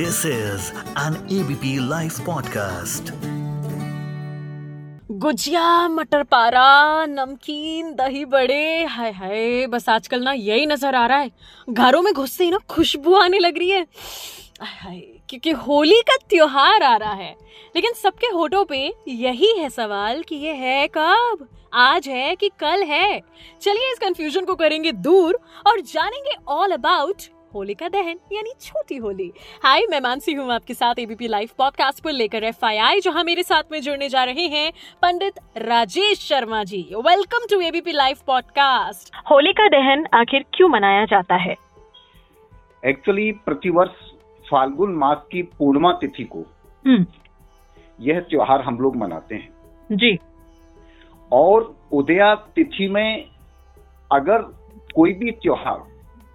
This is an ABP Life podcast. Gujiya मटर पारा नमकीन, दही बड़े, हाय हाय, बस आजकल ना यही नज़र आ रहा है। घरों में घुसते ही ना खुशबू आने लग रही है। हाय हाय, क्योंकि होली का त्योहार आ रहा है। लेकिन सबके होठों पे यही है सवाल कि ये है कब? आज है कि कल है? चलिए इस कंफ्यूजन को करेंगे दूर और जानेंगे ऑल अबाउट होली का दहन यानी छोटी होली। हाय मैं मानसी हूँ आपके साथ एबीपी लाइव पॉडकास्ट पर लेकर एफ़ आई आई जहाँ मेरे साथ में जुड़ने जा रहे हैं Pandit Rajesh Sharma ji. Welcome to ABP live podcast Holi का दहन आखिर क्यों मनाया जाता है? एक्चुअली प्रतिवर्ष फाल्गुन मास की पूर्णिमा तिथि को हम्म। यह त्योहार हम लोग मनाते हैं। जी। और उदया तिथि में अगर कोई भी त्योहार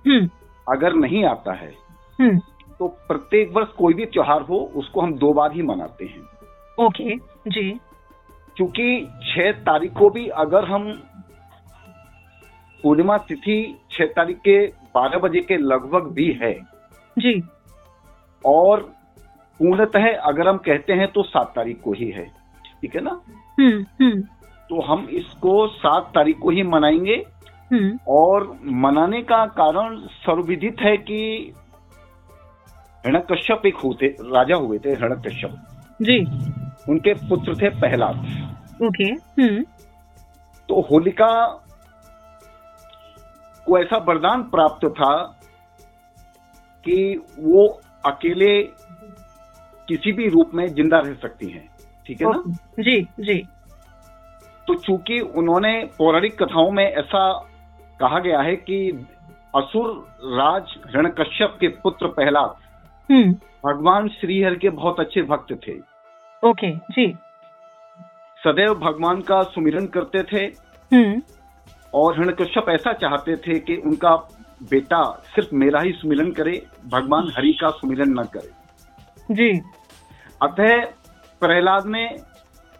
हम्म। अगर नहीं आता है हम्म। तो प्रत्येक वर्ष कोई भी त्योहार हो उसको हम दो बार ही मनाते हैं। ओके जी। क्योंकि छह तारीख को भी अगर हम पूर्णिमा तिथि छह तारीख के बारह बजे के लगभग भी है जी। और पूर्णतः अगर हम कहते हैं तो सात तारीख को ही है ठीक है ना? हम्म हम्म। तो हम इसको सात तारीख को ही मनाएँगे। और मनाने का कारण सर्वविदित है कि हिरण्यकश्यप एक होते राजा हुए थे हिरण्यकश्यप जी। उनके पुत्र थे पहलाद। ओके हम्म। तो होलिका को ऐसा वरदान प्राप्त था कि वो अकेले किसी भी रूप में ज़िंदा रह सकती हैं। ठीक है ना? जी जी। तो चूँकि उन्होंने पौराणिक कथाओं में ऐसा कहा गया है कि असुर राज हिरण्यकश्यप के पुत्र प्रहलाद हम्म। भगवान श्रीहर के बहुत अच्छे भक्त थे। ओके जी। सदैव भगवान का सुमिरन करते थे। हम्म। और हिरण्यकश्यप ऐसा चाहते थे कि उनका बेटा सिर्फ़ मेरा ही सुमिरन करे भगवान हरि का सुमिरन न करे। जी। अतः प्रहलाद ने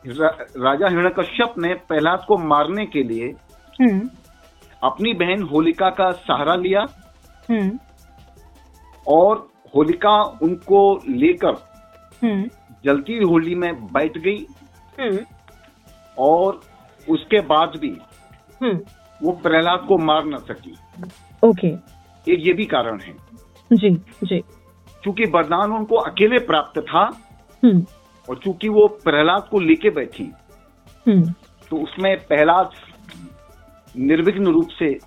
रा, राजा हिरण्यकश्यप ने प्रहलाद को मारने के लिए हम्म। अपनी बहन होलिका का सहारा लिया। हम्म। और होलिका उनको लेकर हम्म। जलती हुई होली में बैठ गई। हम्म। और उसके बाद भी वो प्रहलाद को मार न सकी। ओके। एक ये भी कारण है। जी जी। क्योंकि वरदान उनको अकेले प्राप्त था और चूँकि वो प्रहलाद को लेके बैठी तो उसमें प्रहलाद निर्विघ्न रूप से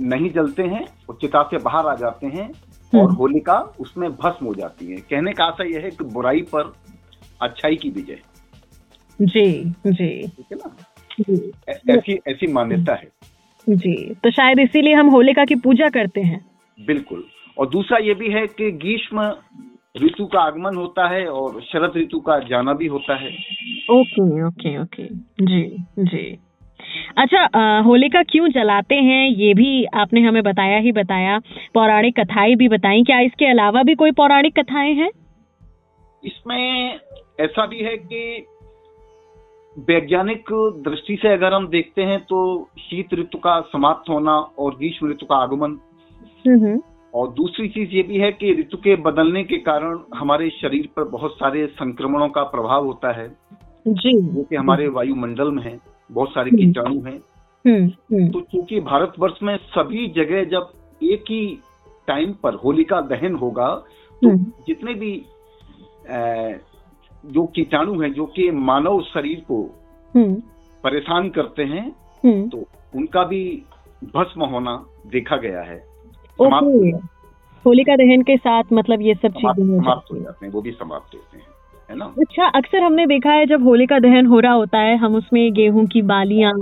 नहीं जलते हैं और चिता से बाहर आ जाते हैं और हम्म। होलिका उसमें भस्म हो जाती है। कहने का आशा यह है कि बुराई पर अच्छाई की विजय। जी जी। ठीक है ना? ऐसी ऐसी मान्यता है। जी तो शायद इसीलिए हम होलिका की पूजा करते हैं। बिल्कुल। और दूसरा ये भी है कि ग्रीष्म ऋतु का आगमन होता है और शरद ऋतु का जाना भी होता है। Okay okay okay. Ji ji. अच्छा होलिका क्यों जलाते हैं? ये भी आपने हमें बताया ही बताया। पौराणिक कथाएँ भी बताई। क्या इसके अलावा भी कोई पौराणिक कथाएँ हैं? इसमें ऐसा भी है कि वैज्ञानिक दृष्टि से अगर हम देखते हैं तो शीत ऋतु का समाप्त होना और ग्रीष्म ऋतु का आगमन। हम्म। और दूसरी चीज़ ये भी है कि ऋतु के बदलने के कारण हमारे शरीर पर बहुत सारे संक्रमणों का प्रभाव होता है। जी। जो कि हमारे वायुमंडल में है। बहुत सारे। कीटाणु हैं। हम्म हम्म। तो चूँकि भारतवर्ष में सभी जगह जब एक ही टाइम पर होली का दहन होगा तो हम्म। जितने भी जो कीटाणु हैं जो कि मानव शरीर को परेशान करते हैं तो उनका भी भस्म होना देखा गया है। समाप्त होलिका दहन के साथ मतलब ये सब चीज़ें समाप्त हो जाते हैं वो भी समाप्त होते हैं। है ना अच्छा अक्सर हमने देखा है जब होली का दहन हो रहा होता है हम उसमें गेहूँ की बालियाँ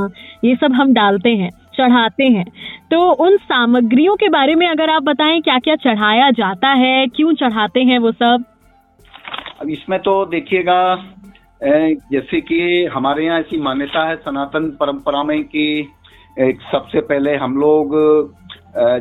ये सब हम डालते हैं चढ़ाते हैं तो उन सामग्रियों के बारे में अगर आप बताएँ क्या क्या चढ़ाया जाता है क्यों चढ़ाते हैं वो सब अब इसमें तो देखिएगा जैसे कि हमारे यहाँ ऐसी मान्यता है सनातन परंपरा में कि एक सबसे पहले हम लोग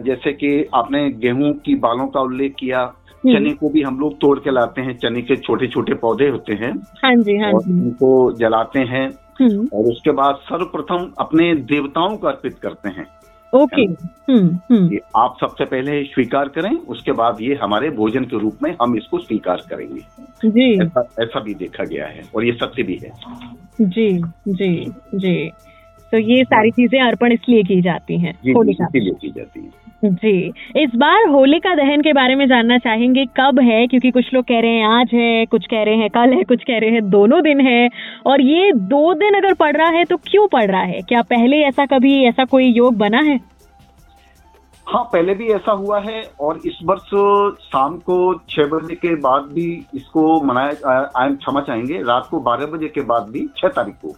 जैसे कि आपने गेहूँ की बालों का उल्लेख किया। चने को भी हम लोग तोड़ के लाते हैं। चने के छोटे छोटे पौधे होते हैं हाँ जी हाँ और जी। उनको जलाते हैं हम्म। और उसके बाद सर्वप्रथम अपने देवताओं को अर्पित करते हैं। ओके। हम्म हम्म। ये आप सबसे पहले स्वीकार करें उसके बाद ये हमारे भोजन के रूप में हम इसको स्वीकार करेंगे। जी। ऐसा ऐसा भी देखा गया है और ये सत्य भी है। जी जी जी। तो ये सारी चीज़ें अर्पण इसलिए की जाती हैं होलिका इसीलिए की। जाती है। जी। इस बार होलिका दहन के बारे में जानना चाहेंगे कब है? क्योंकि कुछ लोग कह रहे हैं आज है कुछ कह रहे हैं कल है कुछ कह रहे हैं दोनों दिन है। और ये दो दिन अगर पड़ रहा है तो क्यों पड़ रहा है? क्या पहले ऐसा कभी ऐसा कोई योग बना है? हाँ पहले भी ऐसा हुआ है और इस वर्ष शाम को छह बजे के बाद भी इसको मनाया क्षमा चाहेंगे रात को बारह बजे के बाद भी छह तारीख को।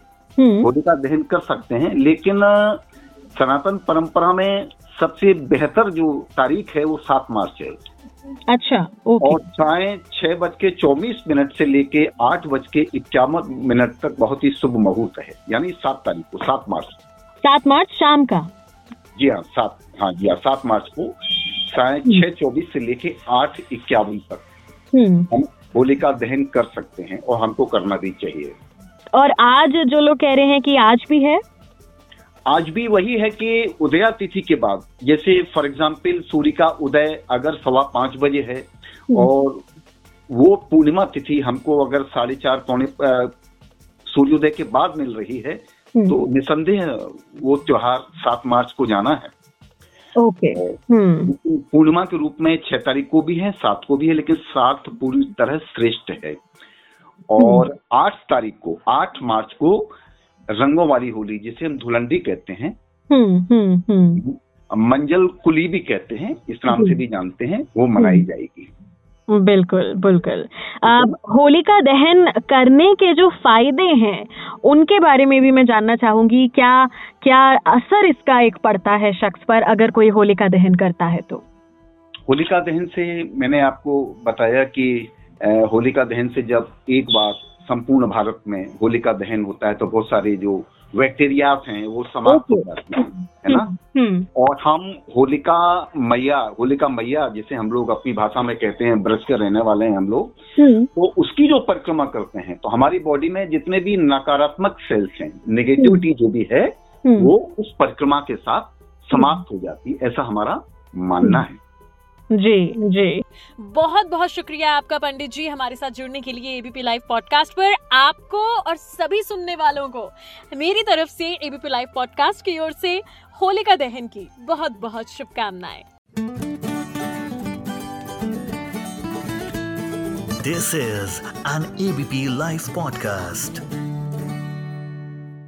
होलिका दहन कर सकते हैं लेकिन सनातन परंपरा में सबसे बेहतर जो तारीख है वो सात मार्च है। अच्छा ओके। और चाहे छह बज के चौबीस मिनट से लेके आठ बज के इक्यावन मिनट तक बहुत ही शुभ मुहूर्त है यानी सात तारीख को सात मार्च। सात मार्च शाम का? जी हाँ सात हाँ जी हाँ सात मार्च को साढ़े छह चौबीस से लेके आठ इक्यावन तक हम्म। हम होलिका दहन कर सकते हैं और हमको करना भी चाहिए। और आज जो लोग कह रहे हैं कि आज भी है? आज भी वही है कि उदया तिथि के बाद जैसे फॉर एग्ज़ाम्पल सूर्य का उदय अगर सवा पाँच बजे है और वो पूर्णिमा तिथि हमको अगर साढ़े चार पौने सूर्योदय के बाद मिल रही है हम्म, तो निसंदेह वो त्योहार सात मार्च को जाना है। ओके। हम्म। पूर्णिमा के रूप में छह तारीख को भी है सात को भी है लेकिन सात पूरी तरह श्रेष्ठ है। और आठ तारीख को आठ मार्च को रंगों वाली होली जिसे हम धुलंडी कहते हैं। हम्म हम्म हम्म। मंजल कुली भी कहते हैं इस नाम से भी जानते हैं वो मनाई जाएगी। बिल्कुल बिल्कुल। अब होलिका दहन करने के जो फ़ायदे हैं उनके बारे में भी मैं जानना चाहूँगी क्या क्या असर इसका एक पड़ता है शख्स पर अगर कोई होलिका दहन करता है तो? होलिका दहन से मैंने आपको बताया कि होलिका दहन से जब एक बार संपूर्ण भारत में होलिका दहन होता है तो बहुत सारे जो बैक्टीरिया हैं वो समाप्त हो जाते हैं है ना? हम्म और हम होलिका मैया होलिका मैया जिसे हम लोग अपनी भाषा में कहते हैं ब्रश के रहने वाले हैं हम लोग हम्म। तो उसकी जो परिक्रमा करते हैं तो हमारी बॉडी में जितने भी नकारात्मक सेल्स हैं नेगेटिविटी जो भी है हम्म, वो उस परिक्रमा के साथ समाप्त हो जाती है ऐसा हमारा मानना है। जी जी। बहुत बहुत शुक्रिया आपका पंडित जी हमारे साथ जुड़ने के लिए एबीपी लाइव पॉडकास्ट पर। आपको और सभी सुनने वालों को मेरी तरफ़ से एबीपी लाइव पॉडकास्ट की ओर से होलिका दहन की बहुत बहुत शुभकामनाएँ this is an ABP live podcast.